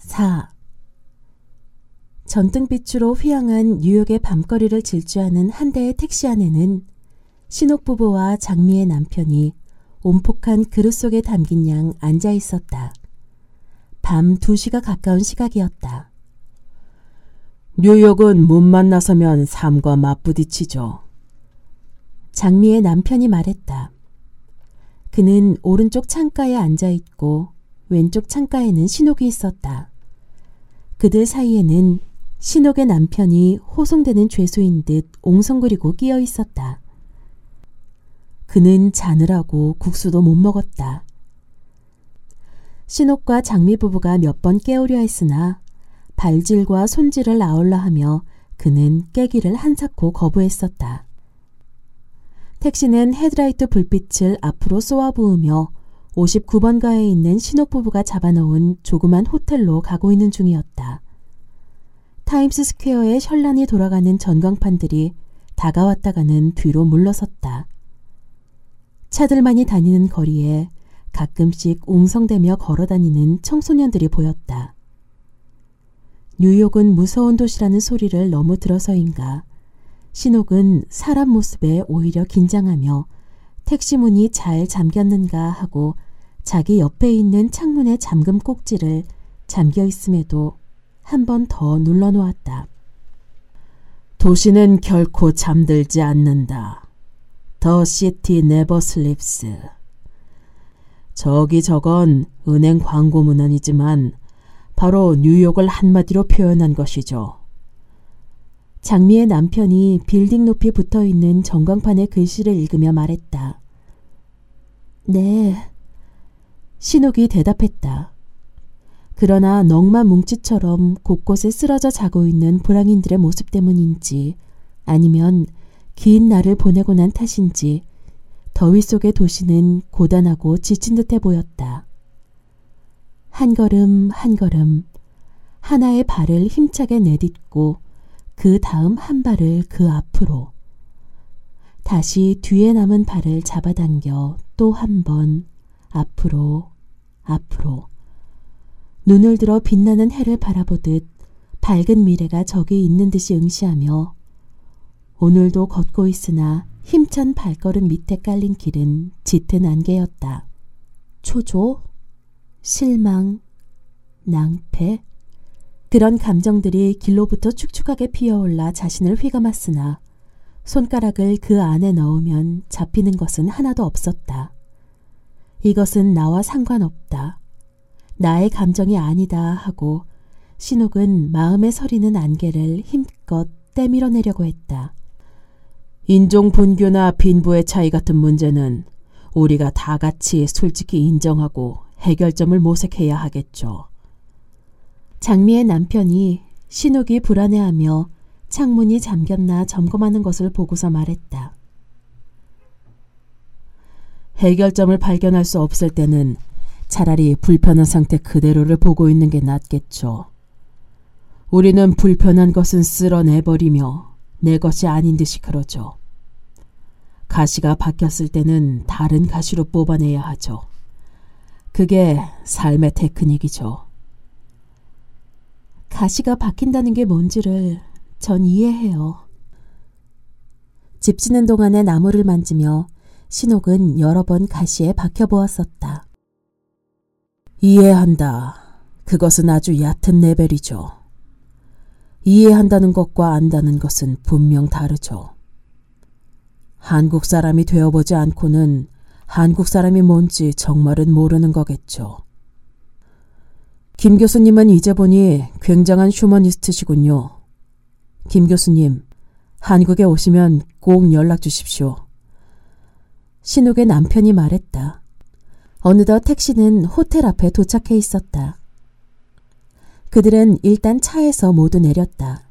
4. 전등빛으로 휘황한 뉴욕의 밤거리를 질주하는 한 대의 택시 안에는 신옥부부와 장미의 남편이 온폭한 그릇 속에 담긴 양 앉아 있었다. 밤 2시가 가까운 시각이었다. 뉴욕은 문만 나서면 삶과 맞부딪히죠. 장미의 남편이 말했다. 그는 오른쪽 창가에 앉아 있고 왼쪽 창가에는 신옥이 있었다. 그들 사이에는 신옥의 남편이 호송되는 죄수인 듯 옹성거리고 끼어 있었다. 그는 자느라고 국수도 못 먹었다. 신옥과 장미 부부가 몇 번 깨우려 했으나 발질과 손질을 아울러 하며 그는 깨기를 한사코 거부했었다. 택시는 헤드라이트 불빛을 앞으로 쏘아 부으며 59번가에 있는 신옥 부부가 잡아놓은 조그만 호텔로 가고 있는 중이었다. 타임스 스퀘어에 현란히 돌아가는 전광판들이 다가왔다가는 뒤로 물러섰다. 차들만이 다니는 거리에 가끔씩 웅성대며 걸어다니는 청소년들이 보였다. 뉴욕은 무서운 도시라는 소리를 너무 들어서인가 신옥은 사람 모습에 오히려 긴장하며 택시 문이 잘 잠겼는가 하고 자기 옆에 있는 창문의 잠금 꼭지를 잠겨 있음에도 한 번 더 눌러 놓았다. 도시는 결코 잠들지 않는다. The city never sleeps. 저기 저건 은행 광고 문안이지만 바로 뉴욕을 한마디로 표현한 것이죠. 장미의 남편이 빌딩 높이 붙어 있는 전광판의 글씨를 읽으며 말했다. 네. 신옥이 대답했다. 그러나 넝마 뭉치처럼 곳곳에 쓰러져 자고 있는 불황인들의 모습 때문인지 아니면 긴 날을 보내고 난 탓인지 더위 속의 도시는 고단하고 지친 듯해 보였다. 한 걸음 한 걸음 하나의 발을 힘차게 내딛고 그 다음 한 발을 그 앞으로 다시 뒤에 남은 발을 잡아당겨 또 한 번 앞으로 앞으로 눈을 들어 빛나는 해를 바라보듯 밝은 미래가 저기 있는 듯이 응시하며 오늘도 걷고 있으나 힘찬 발걸음 밑에 깔린 길은 짙은 안개였다. 초조, 실망, 낭패, 그런 감정들이 길로부터 축축하게 피어올라 자신을 휘감았으나 손가락을 그 안에 넣으면 잡히는 것은 하나도 없었다. 이것은 나와 상관없다. 나의 감정이 아니다 하고 신욱은 마음에 서리는 안개를 힘껏 떼밀어내려고 했다. 인종 분교나 빈부의 차이 같은 문제는 우리가 다 같이 솔직히 인정하고 해결점을 모색해야 하겠죠. 장미의 남편이 신욱이 불안해하며 창문이 잠겼나 점검하는 것을 보고서 말했다. 해결점을 발견할 수 없을 때는 차라리 불편한 상태 그대로를 보고 있는 게 낫겠죠. 우리는 불편한 것은 쓸어내버리며 내 것이 아닌 듯이 그러죠. 가시가 바뀌었을 때는 다른 가시로 뽑아내야 하죠. 그게 삶의 테크닉이죠. 가시가 바뀐다는 게 뭔지를 전 이해해요. 집 짓는 동안에 나무를 만지며 신옥은 여러 번 가시에 박혀 보았었다. 이해한다. 그것은 아주 얕은 레벨이죠. 이해한다는 것과 안다는 것은 분명 다르죠. 한국 사람이 되어보지 않고는 한국 사람이 뭔지 정말은 모르는 거겠죠. 김 교수님은 이제 보니 굉장한 휴머니스트시군요. 김 교수님, 한국에 오시면 꼭 연락 주십시오. 신욱의 남편이 말했다. 어느덧 택시는 호텔 앞에 도착해 있었다. 그들은 일단 차에서 모두 내렸다.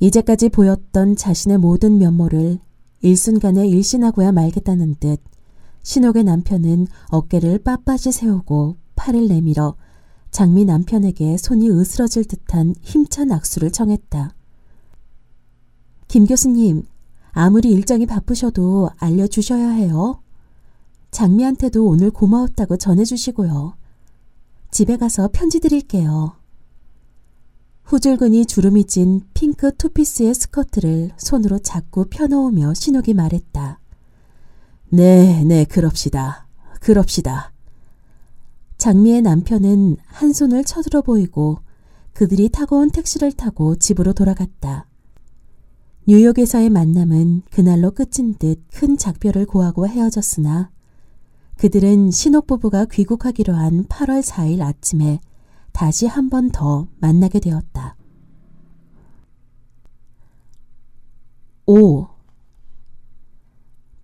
이제까지 보였던 자신의 모든 면모를 일순간에 일신하고야 말겠다는 듯 신옥의 남편은 어깨를 빳빳이 세우고 팔을 내밀어 장미 남편에게 손이 으스러질 듯한 힘찬 악수를 청했다. 김 교수님, 아무리 일정이 바쁘셔도 알려주셔야 해요. 장미한테도 오늘 고마웠다고 전해주시고요. 집에 가서 편지 드릴게요. 후줄근이 주름이 진 핑크 투피스의 스커트를 손으로 잡고 펴놓으며 신욱이 말했다. 네, 네, 그럽시다. 그럽시다. 장미의 남편은 한 손을 쳐들어 보이고 그들이 타고 온 택시를 타고 집으로 돌아갔다. 뉴욕에서의 만남은 그날로 끝인 듯 큰 작별을 고하고 헤어졌으나 그들은 신혼부부가 귀국하기로 한 8월 4일 아침에 다시 한 번 더 만나게 되었다. 5.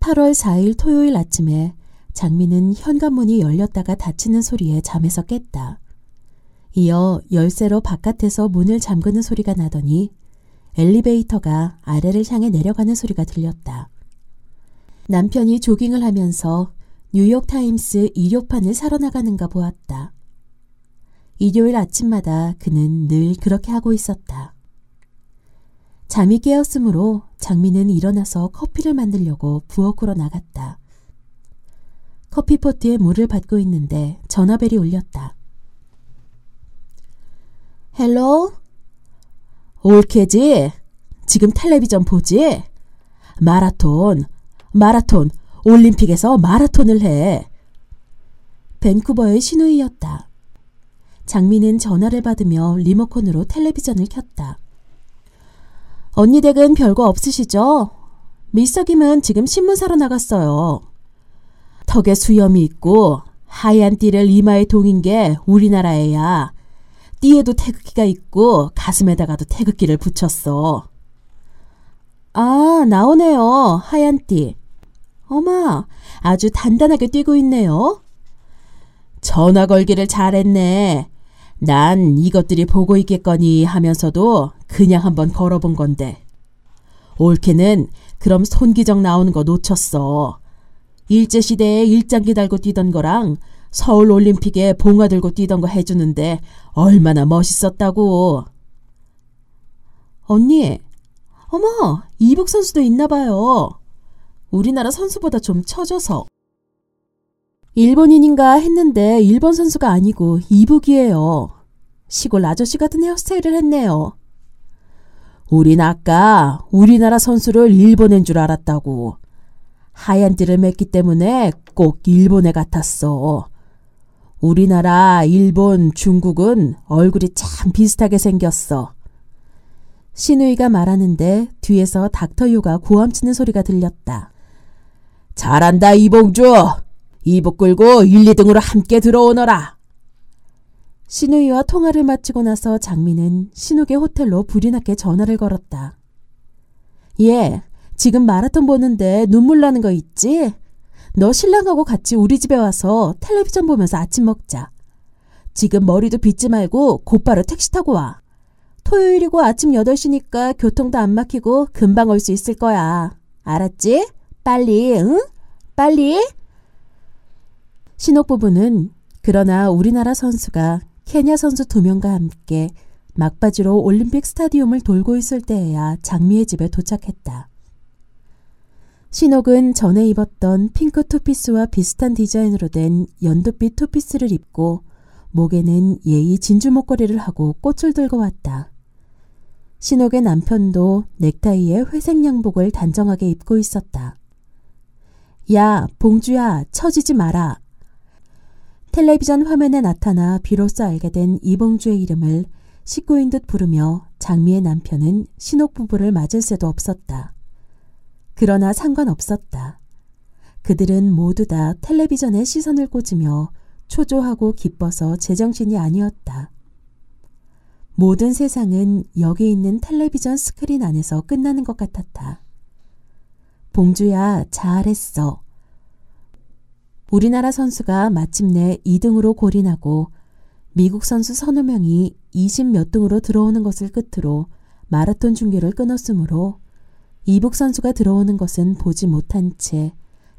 8월 4일 토요일 아침에 장미는 현관문이 열렸다가 닫히는 소리에 잠에서 깼다. 이어 열쇠로 바깥에서 문을 잠그는 소리가 나더니 엘리베이터가 아래를 향해 내려가는 소리가 들렸다. 남편이 조깅을 하면서 뉴욕타임스 일요판을 사러 나가는가 보았다. 일요일 아침마다 그는 늘 그렇게 하고 있었다. 잠이 깨었으므로 장미는 일어나서 커피를 만들려고 부엌으로 나갔다. 커피포트에 물을 받고 있는데 전화벨이 울렸다. Hello? 올케지? 지금 텔레비전 보지? 마라톤, 마라톤, 올림픽에서 마라톤을 해. 밴쿠버의 신우이였다. 장미는 전화를 받으며 리모컨으로 텔레비전을 켰다. 언니 댁은 별거 없으시죠? 미스터 김은 지금 신문 사러 나갔어요. 턱에 수염이 있고 하얀 띠를 이마에 동인 게 우리나라에야. 띠에도 태극기가 있고 가슴에다가도 태극기를 붙였어. 아, 나오네요. 하얀 띠. 어마, 아주 단단하게 뛰고 있네요. 전화 걸기를 잘했네. 난 이것들이 보고 있겠거니 하면서도 그냥 한번 걸어본 건데. 올케는 그럼 손기정 나오는 거 놓쳤어. 일제시대에 일장기 달고 뛰던 거랑 서울 올림픽에 봉화 들고 뛰던 거 해주는데 얼마나 멋있었다고. 언니, 어머, 이북 선수도 있나 봐요. 우리나라 선수보다 좀 처져서. 일본인인가 했는데 일본 선수가 아니고 이북이에요. 시골 아저씨 같은 헤어스타일을 했네요. 우린 아까 우리나라 선수를 일본인 줄 알았다고. 하얀 띠를 맸기 때문에 꼭 일본애 같았어. 우리나라, 일본, 중국은 얼굴이 참 비슷하게 생겼어. 신우이가 말하는데 뒤에서 닥터유가 고함치는 소리가 들렸다. 잘한다 이봉주. 이복 끌고 1, 2등으로 함께 들어오너라. 신우이와 통화를 마치고 나서 장미는 신욱의 호텔로 불이 나게 전화를 걸었다. 예, 지금 마라톤 보는데 눈물 나는 거 있지? 너 신랑하고 같이 우리 집에 와서 텔레비전 보면서 아침 먹자. 지금 머리도 빗지 말고 곧바로 택시 타고 와. 토요일이고 아침 8시니까 교통도 안 막히고 금방 올 수 있을 거야. 알았지? 빨리, 응? 빨리? 신혼부부는 그러나 우리나라 선수가 케냐 선수 두 명과 함께 막바지로 올림픽 스타디움을 돌고 있을 때에야 장미의 집에 도착했다. 신옥은 전에 입었던 핑크 투피스와 비슷한 디자인으로 된 연두빛 투피스를 입고 목에는 예의 진주 목걸이를 하고 꽃을 들고 왔다. 신옥의 남편도 넥타이에 회색 양복을 단정하게 입고 있었다. 야, 봉주야, 처지지 마라. 텔레비전 화면에 나타나 비로소 알게 된 이봉주의 이름을 식구인 듯 부르며 장미의 남편은 신옥 부부를 맞을 새도 없었다. 그러나 상관없었다. 그들은 모두 다 텔레비전에 시선을 꽂으며 초조하고 기뻐서 제정신이 아니었다. 모든 세상은 여기 있는 텔레비전 스크린 안에서 끝나는 것 같았다. 봉주야, 잘했어. 우리나라 선수가 마침내 2등으로 골인하고 미국 선수 서너 명이 20몇 등으로 들어오는 것을 끝으로 마라톤 중계를 끊었으므로 이북 선수가 들어오는 것은 보지 못한 채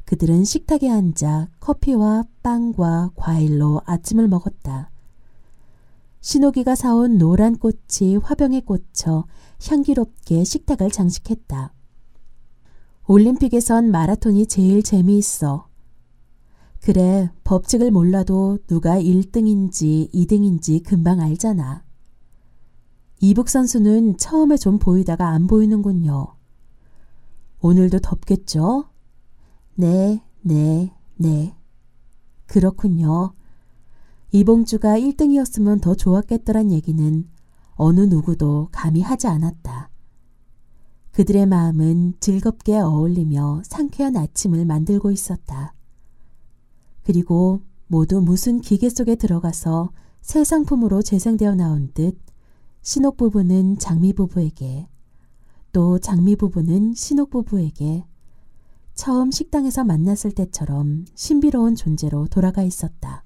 그들은 식탁에 앉아 커피와 빵과 과일로 아침을 먹었다. 신호기가 사온 노란 꽃이 화병에 꽂혀 향기롭게 식탁을 장식했다. 올림픽에선 마라톤이 제일 재미있어. 그래, 법칙을 몰라도 누가 1등인지 2등인지 금방 알잖아. 이북 선수는 처음에 좀 보이다가 안 보이는군요. 오늘도 덥겠죠? 네, 네, 네. 그렇군요. 이봉주가 1등이었으면 더 좋았겠더란 얘기는 어느 누구도 감히 하지 않았다. 그들의 마음은 즐겁게 어울리며 상쾌한 아침을 만들고 있었다. 그리고 모두 무슨 기계 속에 들어가서 새 상품으로 재생되어 나온 듯 신옥 부부는 장미 부부에게 또 장미 부부는 신옥 부부에게 처음 식당에서 만났을 때처럼 신비로운 존재로 돌아가 있었다.